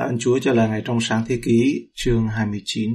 Tạ ơn Chúa cho lời ngày trong sáng thế ký chương 29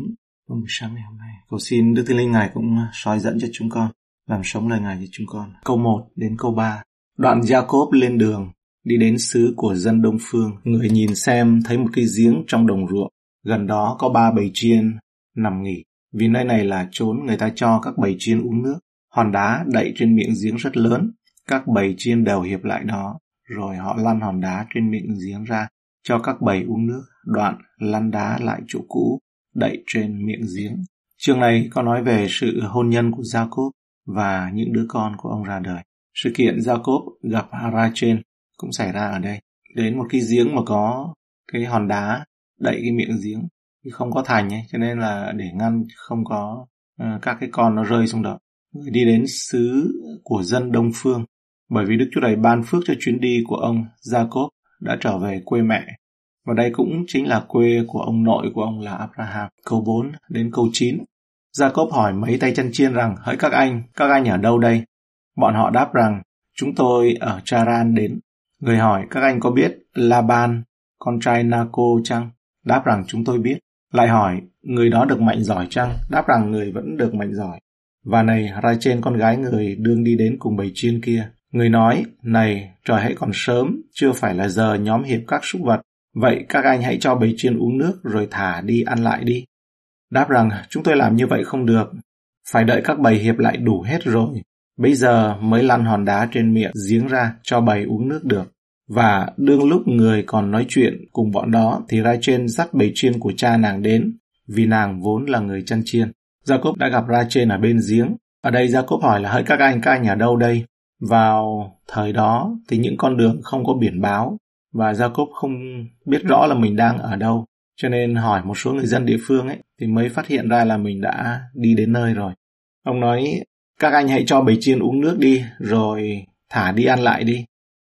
vào buổi sáng ngày hôm nay. Cầu xin Đức Thiên Linh Ngài cũng à, soi dẫn cho chúng con, làm sống lời Ngài cho chúng con. Câu 1 đến câu 3. Đoạn Jacob lên đường, đi đến xứ của dân Đông Phương. Người nhìn xem thấy một cái giếng trong đồng ruộng. Gần đó có ba bầy chiên nằm nghỉ. Vì nơi này là chốn người ta cho các bầy chiên uống nước. Hòn đá đậy trên miệng giếng rất lớn. Các bầy chiên đều hiệp lại đó. Rồi họ lăn hòn đá trên miệng giếng ra cho các bầy uống nước, đoạn lăn đá lại chỗ cũ, đậy trên miệng giếng. Chương này có nói về sự hôn nhân của Jacob và những đứa con của ông ra đời. Sự kiện Jacob gặp Rachel cũng xảy ra ở đây. Đến một cái giếng mà có cái hòn đá đậy cái miệng giếng không có thành ấy, cho nên là để ngăn không có uh, các cái con nó rơi xuống đó. Người đi đến xứ của dân Đông Phương bởi vì Đức Chúa Trời ban phước cho chuyến đi của ông Jacob đã trở về quê mẹ. Và đây cũng chính là quê của ông nội của ông là Abraham. Câu 4 đến câu 9. Jacob hỏi mấy tay chân chiên rằng, hỡi các anh, các anh ở đâu đây? Bọn họ đáp rằng, chúng tôi ở Charan đến. Người hỏi, các anh có biết Laban, con trai Naco chăng? Đáp rằng chúng tôi biết. Lại hỏi, người đó được mạnh giỏi chăng? Đáp rằng người vẫn được mạnh giỏi. Và này, Rachel con gái người đương đi đến cùng bầy chiên kia. Người nói, này, trời hãy còn sớm, chưa phải là giờ nhóm hiệp các súc vật. Vậy các anh hãy cho bầy chiên uống nước rồi thả đi ăn lại đi. Đáp rằng, chúng tôi làm như vậy không được. Phải đợi các bầy hiệp lại đủ hết rồi. Bây giờ mới lăn hòn đá trên miệng giếng ra cho bầy uống nước được. Và đương lúc người còn nói chuyện cùng bọn đó thì Rachel dắt bầy chiên của cha nàng đến, vì nàng vốn là người chăn chiên. Jacob đã gặp ra trên ở bên giếng. Ở đây Jacob hỏi là hỡi các anh, các anh ở đâu đây? Vào thời đó thì những con đường không có biển báo và Jacob không biết rõ là mình đang ở đâu. Cho nên hỏi một số người dân địa phương ấy thì mới phát hiện ra là mình đã đi đến nơi rồi. Ông nói các anh hãy cho bầy chiên uống nước đi rồi thả đi ăn lại đi.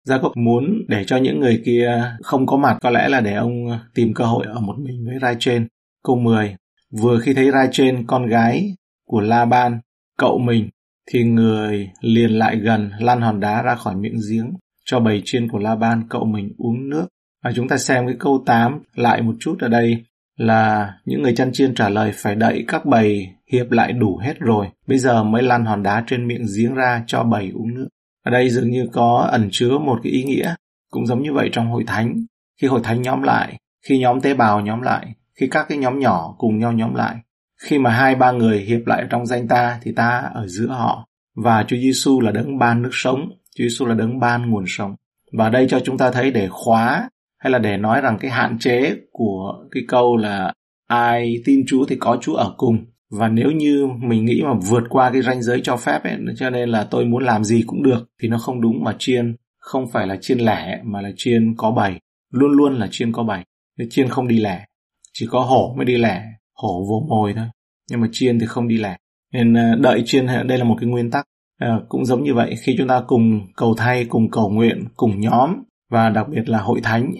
Jacob muốn để cho những người kia không có mặt có lẽ là để ông tìm cơ hội ở một mình với Rachel. Câu 10 Vừa khi thấy Rachel con gái của Laban, cậu mình thì người liền lại gần lăn hòn đá ra khỏi miệng giếng cho bầy chiên của La Ban cậu mình uống nước. Và chúng ta xem cái câu 8 lại một chút ở đây là những người chăn chiên trả lời phải đậy các bầy hiệp lại đủ hết rồi, bây giờ mới lăn hòn đá trên miệng giếng ra cho bầy uống nước. Ở đây dường như có ẩn chứa một cái ý nghĩa, cũng giống như vậy trong hội thánh. Khi hội thánh nhóm lại, khi nhóm tế bào nhóm lại, khi các cái nhóm nhỏ cùng nhau nhóm lại, khi mà hai ba người hiệp lại trong danh ta thì ta ở giữa họ và Chúa Giêsu là đấng ban nước sống, Chúa Giêsu là đấng ban nguồn sống. Và đây cho chúng ta thấy để khóa hay là để nói rằng cái hạn chế của cái câu là ai tin Chúa thì có Chúa ở cùng. Và nếu như mình nghĩ mà vượt qua cái ranh giới cho phép ấy, cho nên là tôi muốn làm gì cũng được thì nó không đúng mà chiên không phải là chiên lẻ mà là chiên có bầy luôn luôn là chiên có bầy chiên không đi lẻ chỉ có hổ mới đi lẻ hổ vỗ mồi thôi. Nhưng mà chiên thì không đi lẻ nên à, đợi chiên đây là một cái nguyên tắc à, cũng giống như vậy. Khi chúng ta cùng cầu thay cùng cầu nguyện cùng nhóm và đặc biệt là hội thánh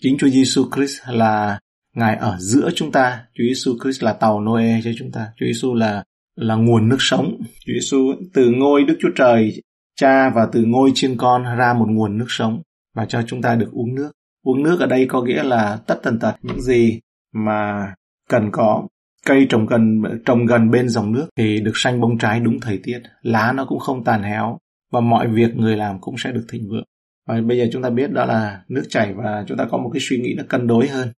chính Chúa Giêsu Christ là ngài ở giữa chúng ta. Chúa Giêsu Christ là tàu Noe cho chúng ta. Chúa Giêsu là là nguồn nước sống. Chúa Giêsu từ ngôi Đức Chúa Trời cha và từ ngôi chiên con ra một nguồn nước sống và cho chúng ta được uống nước. Uống nước ở đây có nghĩa là tất tần tật. Những gì mà cần có cây trồng gần trồng gần bên dòng nước thì được xanh bông trái đúng thời tiết. Lá nó cũng không tàn héo và mọi việc người làm cũng sẽ được thịnh vượng. Và bây giờ chúng ta biết đó là nước chảy và chúng ta có một cái suy nghĩ nó cân đối hơn,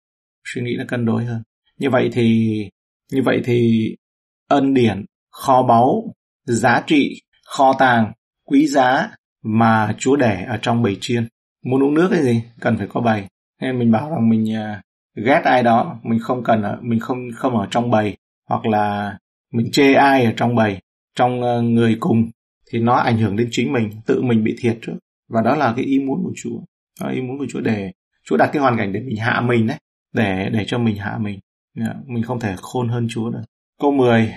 suy nghĩ nó cân đối hơn. Như vậy thì, như vậy thì ân điển, kho báu, giá trị, kho tàng, quý giá mà chúa để ở trong bầy chiên. Muốn uống nước cái gì cần phải có bầy. Nên mình bảo rằng mình à, ghét ai đó mình không cần mình không không ở trong bầy hoặc là mình chê ai ở trong bầy trong ờ, người cùng thì nó ảnh hưởng đến chính mình tự mình bị thiệt trước. Và đó là cái ý muốn của Chúa. Đó là ý muốn của Chúa để Chúa đặt cái hoàn cảnh để mình hạ mình đấy để để cho mình hạ mình. Dạ, mình không thể khôn hơn Chúa được. Câu 10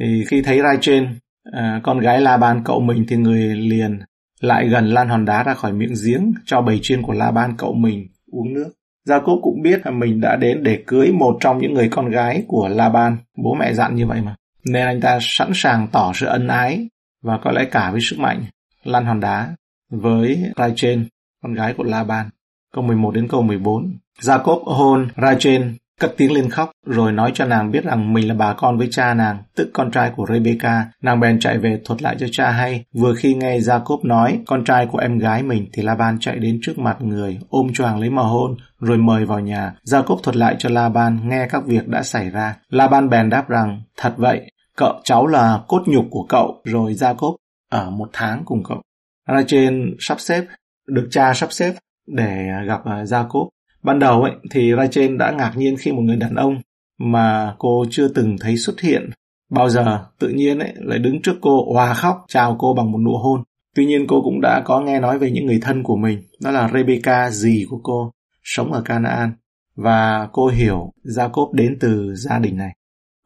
thì khi thấy Rai trên à, con gái La Ban cậu mình thì người liền lại gần lan hòn đá ra khỏi miệng giếng cho bầy chiên của La Ban cậu mình uống nước. Jacob cũng biết là mình đã đến để cưới một trong những người con gái của Laban. Bố mẹ dặn như vậy mà. Nên anh ta sẵn sàng tỏ sự ân ái và có lẽ cả với sức mạnh lăn hòn đá với Rachel, con gái của Laban. Câu 11 đến câu 14. Jacob hôn Rachel cất tiếng lên khóc rồi nói cho nàng biết rằng mình là bà con với cha nàng, tức con trai của Rebecca. Nàng bèn chạy về thuật lại cho cha hay. Vừa khi nghe Jacob nói con trai của em gái mình thì Laban chạy đến trước mặt người, ôm choàng lấy mà hôn, rồi mời vào nhà. Jacob thuật lại cho Laban nghe các việc đã xảy ra. Laban bèn đáp rằng, thật vậy, cậu cháu là cốt nhục của cậu, rồi Jacob ở một tháng cùng cậu. Rachel sắp xếp, được cha sắp xếp để gặp à, Jacob Ban đầu ấy, thì Rachel đã ngạc nhiên khi một người đàn ông mà cô chưa từng thấy xuất hiện bao giờ tự nhiên ấy, lại đứng trước cô hòa khóc chào cô bằng một nụ hôn. Tuy nhiên cô cũng đã có nghe nói về những người thân của mình, đó là Rebecca, dì của cô, sống ở Canaan. Và cô hiểu Jacob đến từ gia đình này.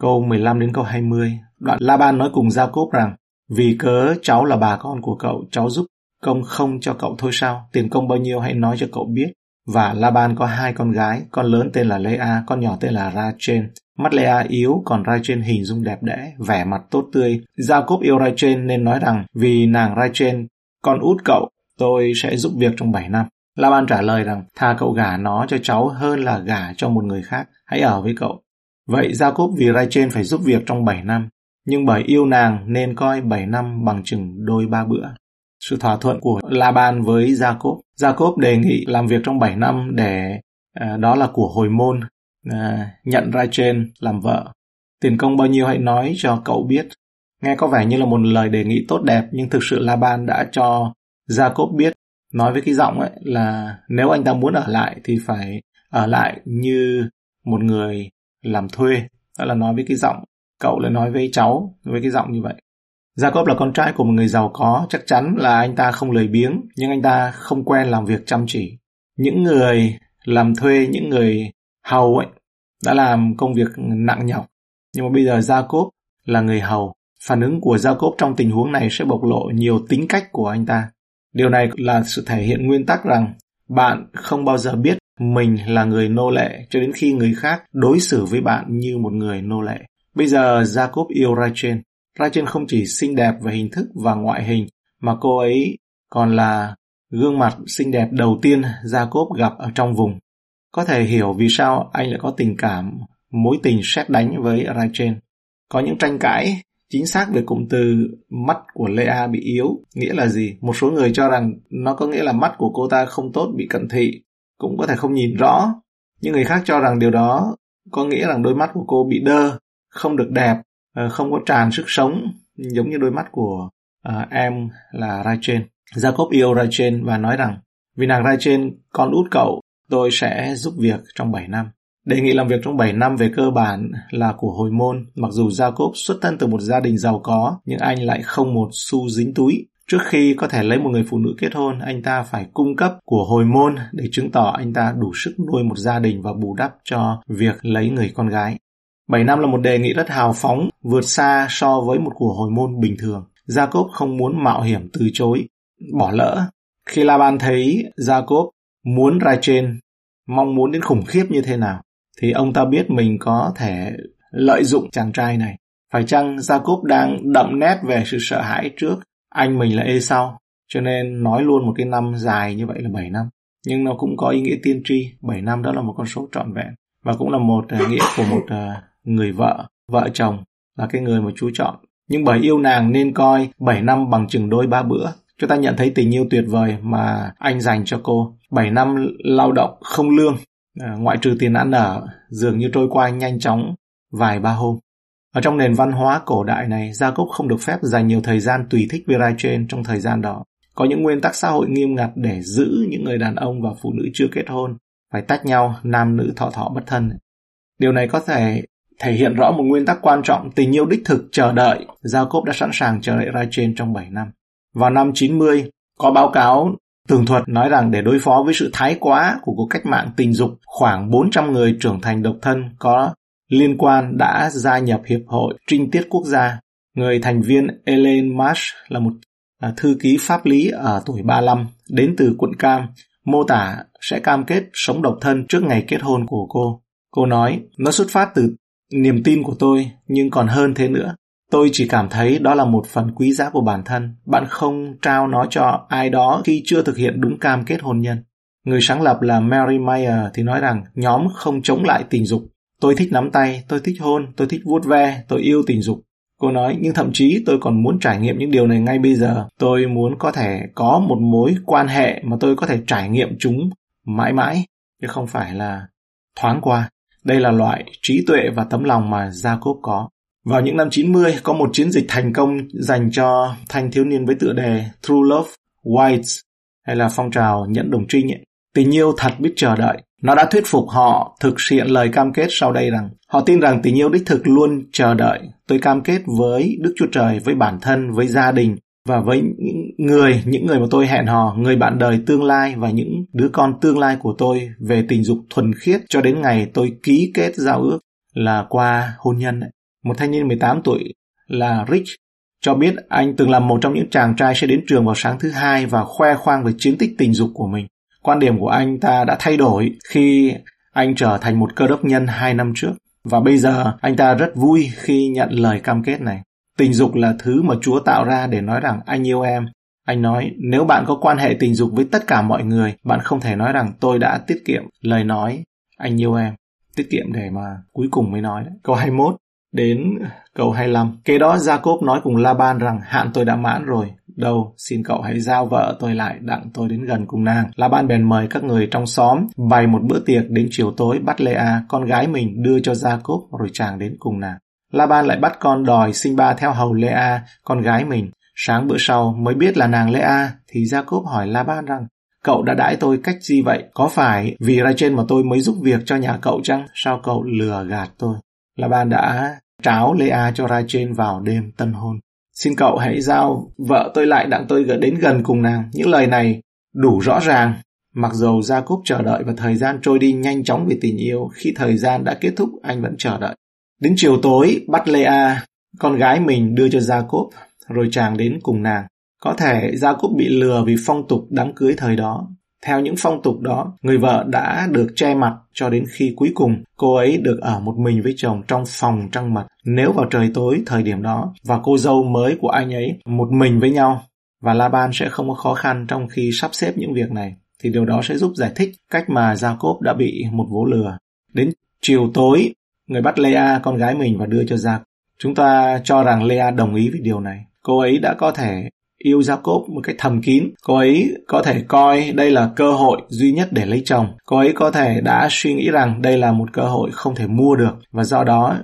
Câu 15 đến câu 20, đoạn Laban nói cùng Jacob rằng vì cớ cháu là bà con của cậu, cháu giúp công không cho cậu thôi sao? Tiền công bao nhiêu hãy nói cho cậu biết. Và Laban có hai con gái, con lớn tên là Lea, con nhỏ tên là Rachel. Mắt Lea yếu, còn Rachel hình dung đẹp đẽ, vẻ mặt tốt tươi. Jacob yêu Rachel nên nói rằng vì nàng Rachel, con út cậu, tôi sẽ giúp việc trong 7 năm. Laban trả lời rằng tha cậu gả nó cho cháu hơn là gả cho một người khác, hãy ở với cậu. Vậy Jacob vì Rachel phải giúp việc trong 7 năm, nhưng bởi yêu nàng nên coi 7 năm bằng chừng đôi ba bữa sự thỏa thuận của Laban với Jacob. Jacob đề nghị làm việc trong 7 năm để uh, đó là của hồi môn uh, nhận Rachel làm vợ. Tiền công bao nhiêu hãy nói cho cậu biết. Nghe có vẻ như là một lời đề nghị tốt đẹp nhưng thực sự Laban đã cho Jacob biết nói với cái giọng ấy là nếu anh ta muốn ở lại thì phải ở lại như một người làm thuê. Đó là nói với cái giọng cậu lại nói với cháu với cái giọng như vậy. Jacob là con trai của một người giàu có, chắc chắn là anh ta không lười biếng, nhưng anh ta không quen làm việc chăm chỉ. Những người làm thuê, những người hầu ấy, đã làm công việc nặng nhọc. Nhưng mà bây giờ Jacob là người hầu. Phản ứng của Jacob trong tình huống này sẽ bộc lộ nhiều tính cách của anh ta. Điều này là sự thể hiện nguyên tắc rằng bạn không bao giờ biết mình là người nô lệ cho đến khi người khác đối xử với bạn như một người nô lệ. Bây giờ Jacob yêu Rachel. Rachel không chỉ xinh đẹp về hình thức và ngoại hình, mà cô ấy còn là gương mặt xinh đẹp đầu tiên Jacob gặp ở trong vùng. Có thể hiểu vì sao anh lại có tình cảm, mối tình xét đánh với Rachel. Có những tranh cãi chính xác về cụm từ mắt của Lea bị yếu nghĩa là gì? Một số người cho rằng nó có nghĩa là mắt của cô ta không tốt bị cận thị, cũng có thể không nhìn rõ. Những người khác cho rằng điều đó có nghĩa rằng đôi mắt của cô bị đơ, không được đẹp Ờ, không có tràn sức sống giống như đôi mắt của uh, em là Rachel. Jacob yêu Rachel và nói rằng vì nàng Rachel con út cậu tôi sẽ giúp việc trong 7 năm. Đề nghị làm việc trong 7 năm về cơ bản là của hồi môn, mặc dù Jacob xuất thân từ một gia đình giàu có, nhưng anh lại không một xu dính túi. Trước khi có thể lấy một người phụ nữ kết hôn, anh ta phải cung cấp của hồi môn để chứng tỏ anh ta đủ sức nuôi một gia đình và bù đắp cho việc lấy người con gái. 7 năm là một đề nghị rất hào phóng, vượt xa so với một của hồi môn bình thường. Jacob không muốn mạo hiểm từ chối, bỏ lỡ. Khi Laban thấy Jacob muốn Rachel, mong muốn đến khủng khiếp như thế nào, thì ông ta biết mình có thể lợi dụng chàng trai này. Phải chăng Jacob đang đậm nét về sự sợ hãi trước anh mình là Esau, cho nên nói luôn một cái năm dài như vậy là 7 năm. Nhưng nó cũng có ý nghĩa tiên tri, 7 năm đó là một con số trọn vẹn và cũng là một uh, nghĩa của một uh, người vợ, vợ chồng là cái người mà chú chọn. Nhưng bởi yêu nàng nên coi 7 năm bằng chừng đôi ba bữa. Chúng ta nhận thấy tình yêu tuyệt vời mà anh dành cho cô. 7 năm lao động không lương, à, ngoại trừ tiền ăn ở, dường như trôi qua nhanh chóng vài ba hôm. Ở trong nền văn hóa cổ đại này, Gia Cốc không được phép dành nhiều thời gian tùy thích với trên trong thời gian đó. Có những nguyên tắc xã hội nghiêm ngặt để giữ những người đàn ông và phụ nữ chưa kết hôn, phải tách nhau, nam nữ thọ thọ bất thân. Điều này có thể thể hiện rõ một nguyên tắc quan trọng tình yêu đích thực chờ đợi. Jacob đã sẵn sàng chờ đợi Rachel trong 7 năm. Vào năm 90, có báo cáo tường thuật nói rằng để đối phó với sự thái quá của cuộc cách mạng tình dục, khoảng 400 người trưởng thành độc thân có liên quan đã gia nhập Hiệp hội Trinh tiết quốc gia. Người thành viên Ellen Marsh là một à, thư ký pháp lý ở tuổi 35, đến từ quận Cam, mô tả sẽ cam kết sống độc thân trước ngày kết hôn của cô. Cô nói, nó xuất phát từ niềm tin của tôi nhưng còn hơn thế nữa tôi chỉ cảm thấy đó là một phần quý giá của bản thân bạn không trao nó cho ai đó khi chưa thực hiện đúng cam kết hôn nhân Người sáng lập là Mary Meyer thì nói rằng nhóm không chống lại tình dục. Tôi thích nắm tay, tôi thích hôn, tôi thích vuốt ve, tôi yêu tình dục. Cô nói, nhưng thậm chí tôi còn muốn trải nghiệm những điều này ngay bây giờ. Tôi muốn có thể có một mối quan hệ mà tôi có thể trải nghiệm chúng mãi mãi, chứ không phải là thoáng qua. Đây là loại trí tuệ và tấm lòng mà Jacob có. Vào những năm 90, có một chiến dịch thành công dành cho thanh thiếu niên với tựa đề True Love Whites hay là phong trào nhẫn đồng trinh ấy. Tình yêu thật biết chờ đợi. Nó đã thuyết phục họ thực hiện lời cam kết sau đây rằng họ tin rằng tình yêu đích thực luôn chờ đợi. Tôi cam kết với Đức Chúa Trời, với bản thân, với gia đình và với những người, những người mà tôi hẹn hò, người bạn đời tương lai và những đứa con tương lai của tôi về tình dục thuần khiết cho đến ngày tôi ký kết giao ước là qua hôn nhân. Ấy. Một thanh niên 18 tuổi là Rich cho biết anh từng là một trong những chàng trai sẽ đến trường vào sáng thứ hai và khoe khoang về chiến tích tình dục của mình. Quan điểm của anh ta đã thay đổi khi anh trở thành một cơ đốc nhân hai năm trước. Và bây giờ anh ta rất vui khi nhận lời cam kết này. Tình dục là thứ mà Chúa tạo ra để nói rằng anh yêu em. Anh nói nếu bạn có quan hệ tình dục với tất cả mọi người, bạn không thể nói rằng tôi đã tiết kiệm lời nói anh yêu em. Tiết kiệm để mà cuối cùng mới nói. Đấy. Câu 21 đến câu 25. Kế đó Jacob nói cùng Laban rằng hạn tôi đã mãn rồi, Đâu, xin cậu hãy giao vợ tôi lại đặng tôi đến gần cùng nàng. La Ban bèn mời các người trong xóm bày một bữa tiệc đến chiều tối bắt Lea, con gái mình đưa cho Jacob rồi chàng đến cùng nàng. La Ban lại bắt con đòi sinh ba theo hầu Lea, con gái mình. Sáng bữa sau mới biết là nàng Lea thì Jacob hỏi La Ban rằng Cậu đã đãi tôi cách gì vậy? Có phải vì ra trên mà tôi mới giúp việc cho nhà cậu chăng? Sao cậu lừa gạt tôi? La Ban đã tráo Lea cho ra trên vào đêm tân hôn. Xin cậu hãy giao vợ tôi lại đặng tôi đến gần cùng nàng. Những lời này đủ rõ ràng. Mặc dầu Jacob chờ đợi và thời gian trôi đi nhanh chóng vì tình yêu, khi thời gian đã kết thúc anh vẫn chờ đợi. Đến chiều tối, bắt Lea, con gái mình đưa cho Jacob, rồi chàng đến cùng nàng. Có thể Jacob bị lừa vì phong tục đám cưới thời đó. Theo những phong tục đó, người vợ đã được che mặt cho đến khi cuối cùng cô ấy được ở một mình với chồng trong phòng trăng mật. Nếu vào trời tối thời điểm đó và cô dâu mới của anh ấy một mình với nhau và Laban sẽ không có khó khăn trong khi sắp xếp những việc này thì điều đó sẽ giúp giải thích cách mà Jacob đã bị một vố lừa. Đến chiều tối, người bắt Lea con gái mình và đưa cho Jacob. Chúng ta cho rằng Lea đồng ý với điều này. Cô ấy đã có thể yêu Jacob một cách thầm kín. Cô ấy có thể coi đây là cơ hội duy nhất để lấy chồng. Cô ấy có thể đã suy nghĩ rằng đây là một cơ hội không thể mua được và do đó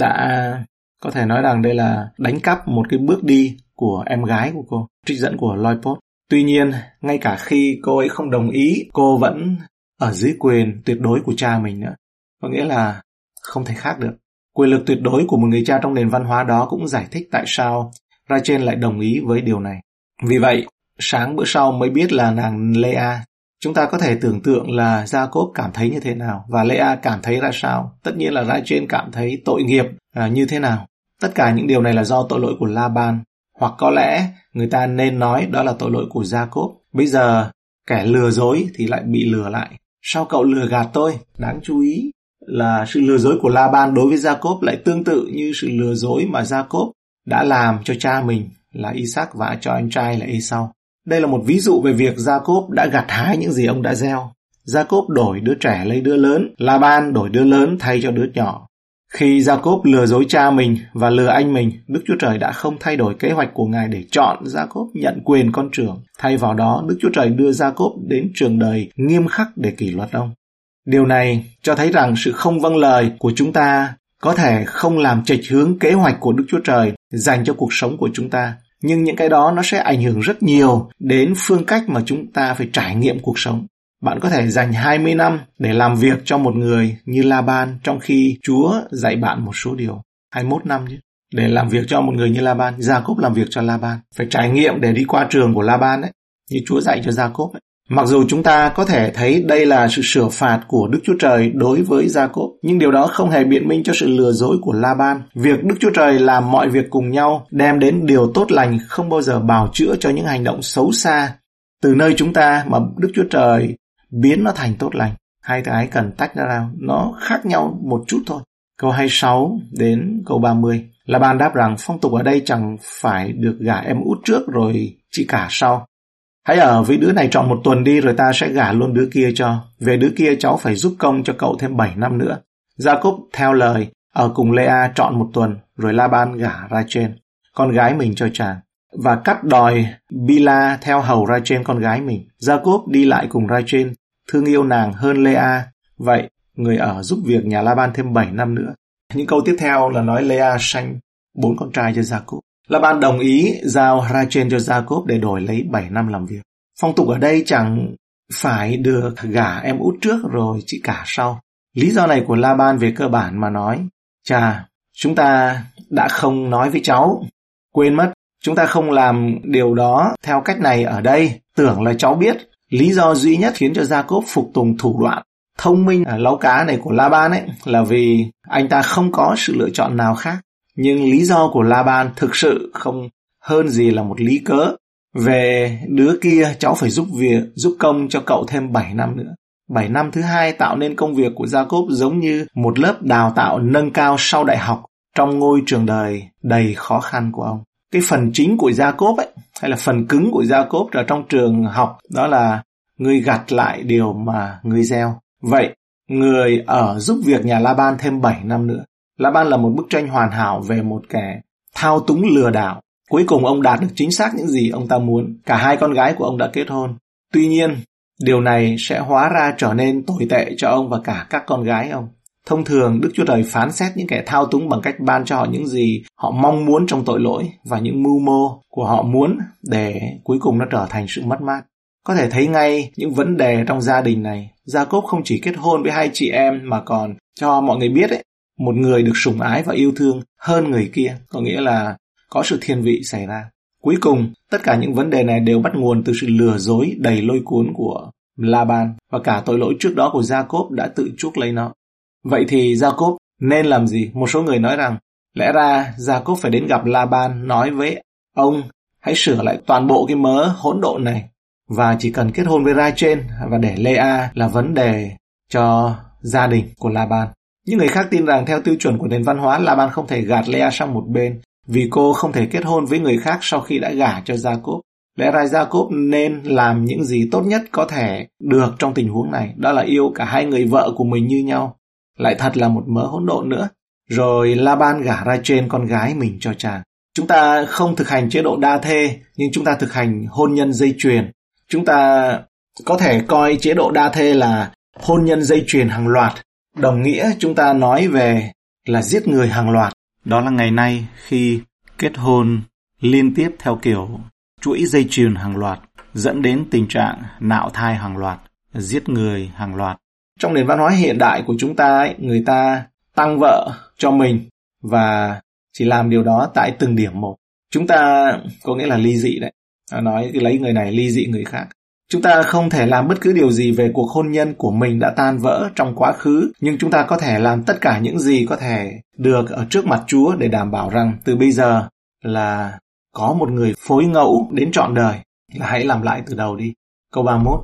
đã có thể nói rằng đây là đánh cắp một cái bước đi của em gái của cô, trích dẫn của Loipot. Tuy nhiên, ngay cả khi cô ấy không đồng ý, cô vẫn ở dưới quyền tuyệt đối của cha mình nữa. Có nghĩa là không thể khác được. Quyền lực tuyệt đối của một người cha trong nền văn hóa đó cũng giải thích tại sao Rachel lại đồng ý với điều này. Vì vậy, sáng bữa sau mới biết là nàng Lea. Chúng ta có thể tưởng tượng là Jacob cảm thấy như thế nào và Lea cảm thấy ra sao. Tất nhiên là Rachel cảm thấy tội nghiệp à, như thế nào. Tất cả những điều này là do tội lỗi của Laban. Hoặc có lẽ người ta nên nói đó là tội lỗi của Jacob. Bây giờ kẻ lừa dối thì lại bị lừa lại. Sao cậu lừa gạt tôi? Đáng chú ý là sự lừa dối của Laban đối với Jacob lại tương tự như sự lừa dối mà Jacob đã làm cho cha mình là Isaac và cho anh trai là Esau. Đây là một ví dụ về việc Jacob đã gặt hái những gì ông đã gieo. Jacob đổi đứa trẻ lấy đứa lớn, Laban đổi đứa lớn thay cho đứa nhỏ. Khi Jacob lừa dối cha mình và lừa anh mình, Đức Chúa Trời đã không thay đổi kế hoạch của Ngài để chọn Jacob nhận quyền con trưởng. Thay vào đó, Đức Chúa Trời đưa Jacob đến trường đời nghiêm khắc để kỷ luật ông. Điều này cho thấy rằng sự không vâng lời của chúng ta có thể không làm chệch hướng kế hoạch của Đức Chúa Trời dành cho cuộc sống của chúng ta. Nhưng những cái đó nó sẽ ảnh hưởng rất nhiều đến phương cách mà chúng ta phải trải nghiệm cuộc sống. Bạn có thể dành 20 năm để làm việc cho một người như La ban trong khi Chúa dạy bạn một số điều. 21 năm chứ. Để làm việc cho một người như La ban gia cốp làm việc cho La ban Phải trải nghiệm để đi qua trường của La ban đấy, như Chúa dạy cho Jacob ấy. Mặc dù chúng ta có thể thấy đây là sự sửa phạt của Đức Chúa Trời đối với Jacob, nhưng điều đó không hề biện minh cho sự lừa dối của Laban. Việc Đức Chúa Trời làm mọi việc cùng nhau đem đến điều tốt lành không bao giờ bào chữa cho những hành động xấu xa từ nơi chúng ta mà Đức Chúa Trời biến nó thành tốt lành. Hai cái cần tách ra nào nó khác nhau một chút thôi. Câu 26 đến câu 30. Laban đáp rằng phong tục ở đây chẳng phải được gả em út trước rồi chị cả sau Hãy ở với đứa này trọn một tuần đi rồi ta sẽ gả luôn đứa kia cho. Về đứa kia cháu phải giúp công cho cậu thêm 7 năm nữa. Jacob theo lời, ở cùng Lea trọn một tuần, rồi Laban gả ra trên con gái mình cho chàng. Và cắt đòi Bila theo hầu ra trên con gái mình. Jacob đi lại cùng ra trên thương yêu nàng hơn Lea. Vậy, người ở giúp việc nhà Laban thêm 7 năm nữa. Những câu tiếp theo là nói Lea sanh bốn con trai cho Jacob. Laban đồng ý giao Rachel cho Jacob để đổi lấy 7 năm làm việc. Phong tục ở đây chẳng phải được gả em út trước rồi chị cả sau. Lý do này của Laban về cơ bản mà nói, chà, chúng ta đã không nói với cháu, quên mất, chúng ta không làm điều đó theo cách này ở đây, tưởng là cháu biết. Lý do duy nhất khiến cho Jacob phục tùng thủ đoạn thông minh à, ở lau cá này của Laban ấy là vì anh ta không có sự lựa chọn nào khác. Nhưng lý do của Laban thực sự không hơn gì là một lý cớ. Về đứa kia cháu phải giúp việc, giúp công cho cậu thêm 7 năm nữa. 7 năm thứ hai tạo nên công việc của Jacob giống như một lớp đào tạo nâng cao sau đại học trong ngôi trường đời đầy khó khăn của ông. Cái phần chính của Jacob ấy, hay là phần cứng của Jacob ở trong trường học đó là người gặt lại điều mà người gieo. Vậy, người ở giúp việc nhà Laban thêm 7 năm nữa. Laban là một bức tranh hoàn hảo về một kẻ thao túng lừa đảo. Cuối cùng ông đạt được chính xác những gì ông ta muốn. Cả hai con gái của ông đã kết hôn. Tuy nhiên, điều này sẽ hóa ra trở nên tồi tệ cho ông và cả các con gái ông. Thông thường, Đức Chúa Trời phán xét những kẻ thao túng bằng cách ban cho họ những gì họ mong muốn trong tội lỗi và những mưu mô của họ muốn để cuối cùng nó trở thành sự mất mát. Có thể thấy ngay những vấn đề trong gia đình này. Jacob không chỉ kết hôn với hai chị em mà còn cho mọi người biết ấy, một người được sủng ái và yêu thương hơn người kia, có nghĩa là có sự thiên vị xảy ra. Cuối cùng, tất cả những vấn đề này đều bắt nguồn từ sự lừa dối đầy lôi cuốn của Laban và cả tội lỗi trước đó của Jacob đã tự chuốc lấy nó. Vậy thì Jacob nên làm gì? Một số người nói rằng lẽ ra Jacob phải đến gặp Laban nói với ông hãy sửa lại toàn bộ cái mớ hỗn độn này và chỉ cần kết hôn với Rachel và để Lea là vấn đề cho gia đình của Laban. Những người khác tin rằng theo tiêu chuẩn của nền văn hóa, Laban không thể gạt Lea sang một bên vì cô không thể kết hôn với người khác sau khi đã gả cho Jacob. Lẽ ra Jacob nên làm những gì tốt nhất có thể được trong tình huống này, đó là yêu cả hai người vợ của mình như nhau. Lại thật là một mớ hỗn độn nữa. Rồi Laban gả Rachel con gái mình cho chàng. Chúng ta không thực hành chế độ đa thê, nhưng chúng ta thực hành hôn nhân dây chuyền chúng ta có thể coi chế độ đa thê là hôn nhân dây chuyền hàng loạt đồng nghĩa chúng ta nói về là giết người hàng loạt. Đó là ngày nay khi kết hôn liên tiếp theo kiểu chuỗi dây chuyền hàng loạt dẫn đến tình trạng nạo thai hàng loạt giết người hàng loạt. Trong nền văn hóa hiện đại của chúng ta ấy, người ta tăng vợ cho mình và chỉ làm điều đó tại từng điểm một. Chúng ta có nghĩa là ly dị đấy. Nói lấy người này ly dị người khác chúng ta không thể làm bất cứ điều gì về cuộc hôn nhân của mình đã tan vỡ trong quá khứ nhưng chúng ta có thể làm tất cả những gì có thể được ở trước mặt chúa để đảm bảo rằng từ bây giờ là có một người phối ngẫu đến trọn đời là hãy làm lại từ đầu đi câu 31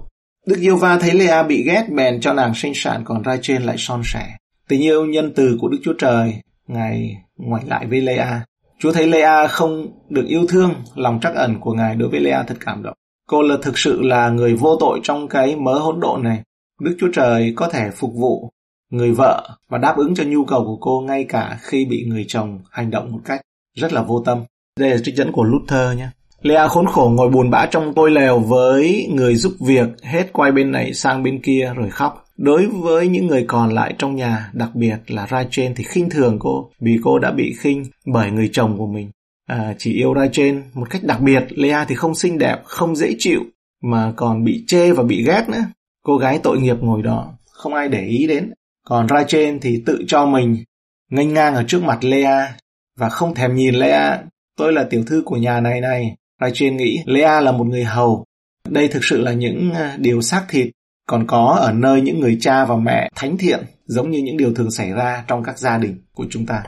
Đức Yêu Va thấy Lea bị ghét bèn cho nàng sinh sản còn ra trên lại son sẻ. Tình yêu nhân từ của Đức Chúa Trời, Ngài ngoảnh lại với Lea Chúa thấy Lea không được yêu thương, lòng trắc ẩn của Ngài đối với Lea thật cảm động. Cô là thực sự là người vô tội trong cái mớ hỗn độn này. Đức Chúa Trời có thể phục vụ người vợ và đáp ứng cho nhu cầu của cô ngay cả khi bị người chồng hành động một cách rất là vô tâm. Đây là trích dẫn của Luther nhé. Lea khốn khổ ngồi buồn bã trong tôi lèo với người giúp việc hết quay bên này sang bên kia rồi khóc. Đối với những người còn lại trong nhà, đặc biệt là Rachel thì khinh thường cô vì cô đã bị khinh bởi người chồng của mình. À, chỉ yêu Rachel một cách đặc biệt, Lea thì không xinh đẹp, không dễ chịu mà còn bị chê và bị ghét nữa. Cô gái tội nghiệp ngồi đó, không ai để ý đến. Còn Rachel thì tự cho mình nghênh ngang ở trước mặt Lea và không thèm nhìn Lea. Tôi là tiểu thư của nhà này này. Rachel nghĩ Lea là một người hầu. Đây thực sự là những à, điều xác thịt còn có ở nơi những người cha và mẹ thánh thiện giống như những điều thường xảy ra trong các gia đình của chúng ta.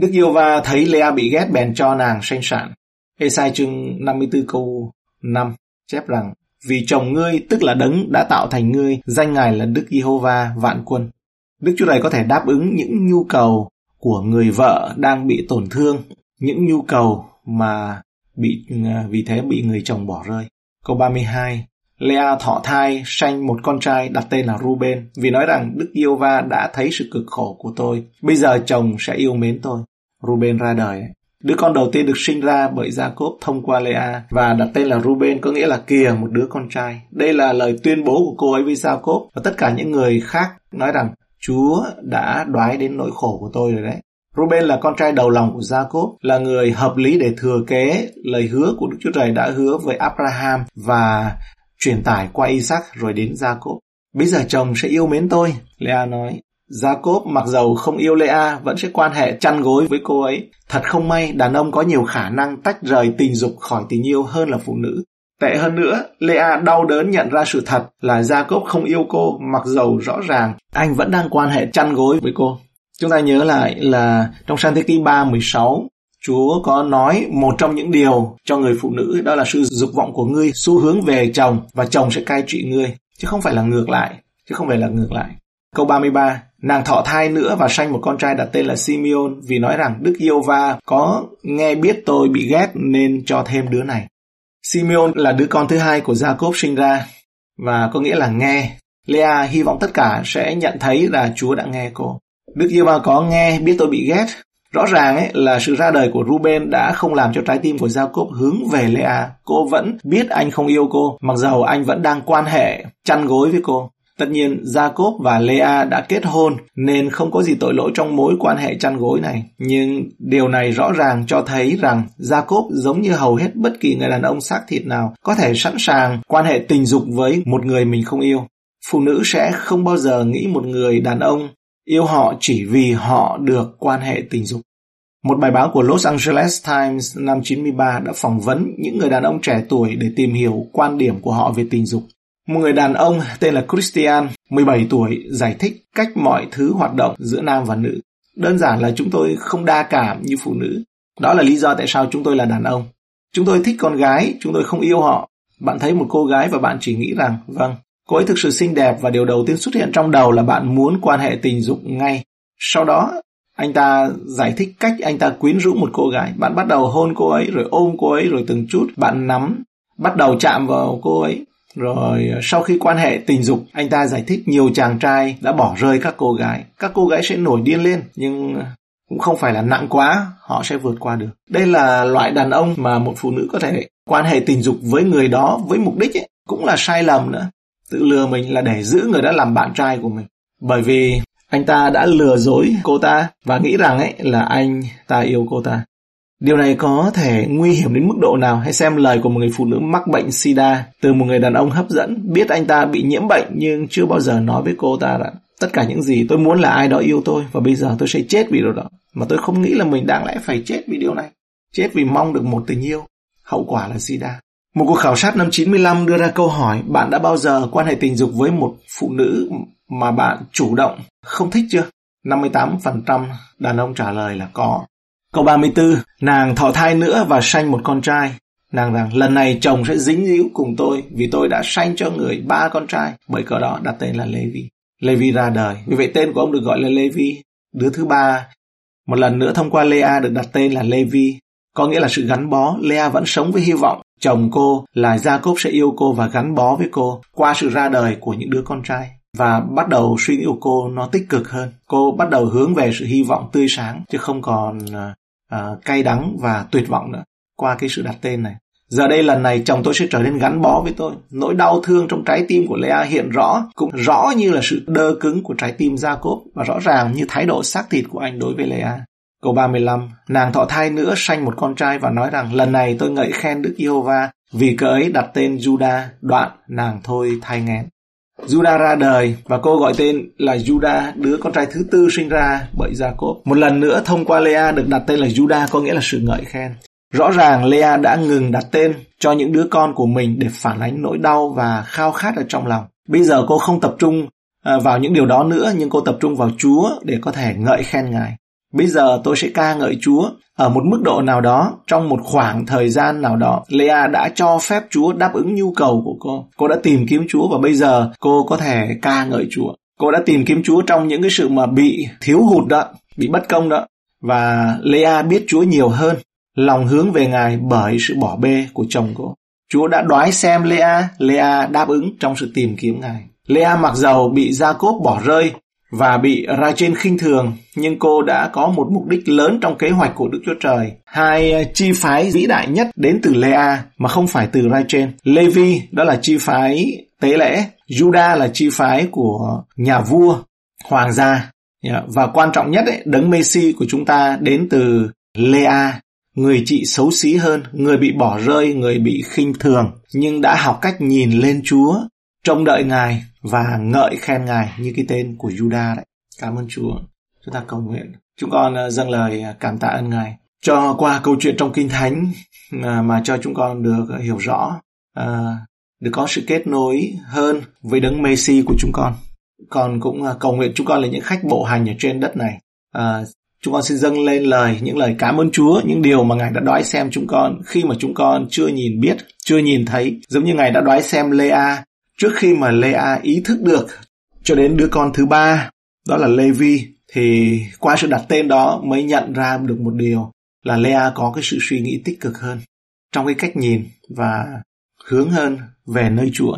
Đức Yêu Va thấy Lea bị ghét bèn cho nàng sinh sản. Esai chương 54 câu 5 chép rằng Vì chồng ngươi tức là đấng đã tạo thành ngươi, danh ngài là Đức Giê-hô-va vạn quân. Đức Chúa Trời có thể đáp ứng những nhu cầu của người vợ đang bị tổn thương, những nhu cầu mà bị à, vì thế bị người chồng bỏ rơi. Câu 32 Lea thọ thai sanh một con trai đặt tên là Ruben vì nói rằng Đức giê va đã thấy sự cực khổ của tôi. Bây giờ chồng sẽ yêu mến tôi. Ruben ra đời. Đứa con đầu tiên được sinh ra bởi Jacob thông qua Lea và đặt tên là Ruben có nghĩa là kìa một đứa con trai. Đây là lời tuyên bố của cô ấy với Jacob và tất cả những người khác nói rằng Chúa đã đoái đến nỗi khổ của tôi rồi đấy. Ruben là con trai đầu lòng của Jacob, là người hợp lý để thừa kế lời hứa của Đức Chúa Trời đã hứa với Abraham và truyền tải qua Isaac rồi đến Jacob. Bây giờ chồng sẽ yêu mến tôi, Lea nói. Jacob mặc dầu không yêu Lea vẫn sẽ quan hệ chăn gối với cô ấy. Thật không may, đàn ông có nhiều khả năng tách rời tình dục khỏi tình yêu hơn là phụ nữ. Tệ hơn nữa, Lea đau đớn nhận ra sự thật là Jacob không yêu cô mặc dầu rõ ràng anh vẫn đang quan hệ chăn gối với cô. Chúng ta nhớ lại là trong sang thế ký 3 16, Chúa có nói một trong những điều cho người phụ nữ đó là sự dục vọng của ngươi xu hướng về chồng và chồng sẽ cai trị ngươi, chứ không phải là ngược lại, chứ không phải là ngược lại. Câu 33, nàng thọ thai nữa và sanh một con trai đặt tên là Simeon vì nói rằng Đức Yêu Va có nghe biết tôi bị ghét nên cho thêm đứa này. Simeon là đứa con thứ hai của Jacob sinh ra và có nghĩa là nghe. Lea hy vọng tất cả sẽ nhận thấy là Chúa đã nghe cô. Đức giê va có nghe biết tôi bị ghét. Rõ ràng ấy là sự ra đời của Ruben đã không làm cho trái tim của Jacob hướng về Lea. Cô vẫn biết anh không yêu cô, mặc dầu anh vẫn đang quan hệ chăn gối với cô. Tất nhiên, Jacob và Lea đã kết hôn nên không có gì tội lỗi trong mối quan hệ chăn gối này. Nhưng điều này rõ ràng cho thấy rằng Jacob giống như hầu hết bất kỳ người đàn ông xác thịt nào có thể sẵn sàng quan hệ tình dục với một người mình không yêu. Phụ nữ sẽ không bao giờ nghĩ một người đàn ông yêu họ chỉ vì họ được quan hệ tình dục. Một bài báo của Los Angeles Times năm 93 đã phỏng vấn những người đàn ông trẻ tuổi để tìm hiểu quan điểm của họ về tình dục. Một người đàn ông tên là Christian, 17 tuổi, giải thích cách mọi thứ hoạt động giữa nam và nữ. Đơn giản là chúng tôi không đa cảm như phụ nữ. Đó là lý do tại sao chúng tôi là đàn ông. Chúng tôi thích con gái, chúng tôi không yêu họ. Bạn thấy một cô gái và bạn chỉ nghĩ rằng, vâng, cô ấy thực sự xinh đẹp và điều đầu tiên xuất hiện trong đầu là bạn muốn quan hệ tình dục ngay. Sau đó, anh ta giải thích cách anh ta quyến rũ một cô gái. Bạn bắt đầu hôn cô ấy, rồi ôm cô ấy, rồi từng chút bạn nắm, bắt đầu chạm vào cô ấy. Rồi ờ, sau khi quan hệ tình dục, anh ta giải thích nhiều chàng trai đã bỏ rơi các cô gái. Các cô gái sẽ nổi điên lên, nhưng ờ, cũng không phải là nặng quá, họ sẽ vượt qua được. Đây là loại đàn ông mà một phụ nữ có thể quan hệ tình dục với người đó với mục đích ấy, cũng là sai lầm nữa. Tự lừa mình là để giữ người đã làm bạn trai của mình. Bởi vì anh ta đã lừa dối cô ta và nghĩ rằng ấy là anh ta yêu cô ta. Điều này có thể nguy hiểm đến mức độ nào? Hãy xem lời của một người phụ nữ mắc bệnh sida từ một người đàn ông hấp dẫn. Biết anh ta bị nhiễm bệnh nhưng chưa bao giờ nói với cô ta rằng tất cả những gì tôi muốn là ai đó yêu tôi và bây giờ tôi sẽ chết vì điều đó. Mà tôi không nghĩ là mình đáng lẽ phải chết vì điều này. Chết vì mong được một tình yêu. Hậu quả là sida. Một cuộc khảo sát năm 95 đưa ra câu hỏi, bạn đã bao giờ quan hệ tình dục với một phụ nữ mà bạn chủ động không thích chưa? 58% đàn ông trả lời là có. Câu 34, nàng thọ thai nữa và sanh một con trai. Nàng rằng lần này chồng sẽ dính díu cùng tôi vì tôi đã sanh cho người ba con trai. Bởi cờ đó đặt tên là Levi. Levi ra đời. Vì vậy tên của ông được gọi là Levi. Đứa thứ ba, một lần nữa thông qua Lea được đặt tên là Levi. Có nghĩa là sự gắn bó. Lea vẫn sống với hy vọng chồng cô là Jacob sẽ yêu cô và gắn bó với cô qua sự ra đời của những đứa con trai và bắt đầu suy nghĩ của cô nó tích cực hơn cô bắt đầu hướng về sự hy vọng tươi sáng chứ không còn à, uh, cay đắng và tuyệt vọng nữa qua cái sự đặt tên này. Giờ đây lần này chồng tôi sẽ trở nên gắn bó với tôi. Nỗi đau thương trong trái tim của Lea hiện rõ cũng rõ như là sự đơ cứng của trái tim Jacob và rõ ràng như thái độ xác thịt của anh đối với Lea. Câu 35, nàng thọ thai nữa sanh một con trai và nói rằng lần này tôi ngợi khen Đức Giê-hô-va vì cớ ấy đặt tên Juda, đoạn nàng thôi thai nghén. Judah ra đời và cô gọi tên là Judah, đứa con trai thứ tư sinh ra bởi Jacob. Một lần nữa thông qua Lea được đặt tên là Judah có nghĩa là sự ngợi khen. Rõ ràng Lea đã ngừng đặt tên cho những đứa con của mình để phản ánh nỗi đau và khao khát ở trong lòng. Bây giờ cô không tập trung ờ, vào những điều đó nữa nhưng cô tập trung vào Chúa để có thể ngợi khen Ngài. Bây giờ tôi sẽ ca ngợi Chúa ở một mức độ nào đó, trong một khoảng thời gian nào đó. Lea đã cho phép Chúa đáp ứng nhu cầu của cô. Cô đã tìm kiếm Chúa và bây giờ cô có thể ca ngợi Chúa. Cô đã tìm kiếm Chúa trong những cái sự mà bị thiếu hụt đó, bị bất công đó. Và Lea biết Chúa nhiều hơn, lòng hướng về Ngài bởi sự bỏ bê của chồng cô. Chúa đã đoái xem Lea, Lea đáp ứng trong sự tìm kiếm Ngài. Lea mặc dầu bị gia cốp bỏ rơi và bị Rachel khinh thường, nhưng cô đã có một mục đích lớn trong kế hoạch của Đức Chúa Trời. Hai ờ, chi phái vĩ đại nhất đến từ Lea mà không phải từ Rachel. Levi đó là chi phái tế lễ, Judah là chi phái của nhà vua, hoàng gia. Dạ, và quan trọng nhất, ấy, đấng Messi của chúng ta đến từ Lea, người chị xấu xí hơn, người bị bỏ rơi, người bị khinh thường, nhưng đã học cách nhìn lên Chúa, trông đợi Ngài và ngợi khen Ngài như cái tên của Judah đấy. Cảm ơn Chúa. Chúng ta cầu nguyện. Chúng con ờ, dâng lời ờ, cảm tạ ơn Ngài cho qua câu chuyện trong Kinh Thánh mà, cho chúng con được ờ, hiểu rõ, được có sự kết nối hơn với đấng Messi của chúng con. Còn cũng cầu nguyện chúng con là những khách bộ hành ở trên đất này. Chúng con xin dâng lên lời những lời cảm ơn Chúa, những điều mà Ngài đã đoái xem chúng con khi mà chúng con chưa nhìn biết, chưa nhìn thấy, giống như Ngài đã đoái xem Lea trước khi mà Lea ý thức được cho đến đứa con thứ ba, đó là Levi thì qua sự đặt tên đó mới nhận ra được một điều là Lea có cái sự suy nghĩ tích cực hơn trong cái cách nhìn và hướng hơn về nơi Chúa.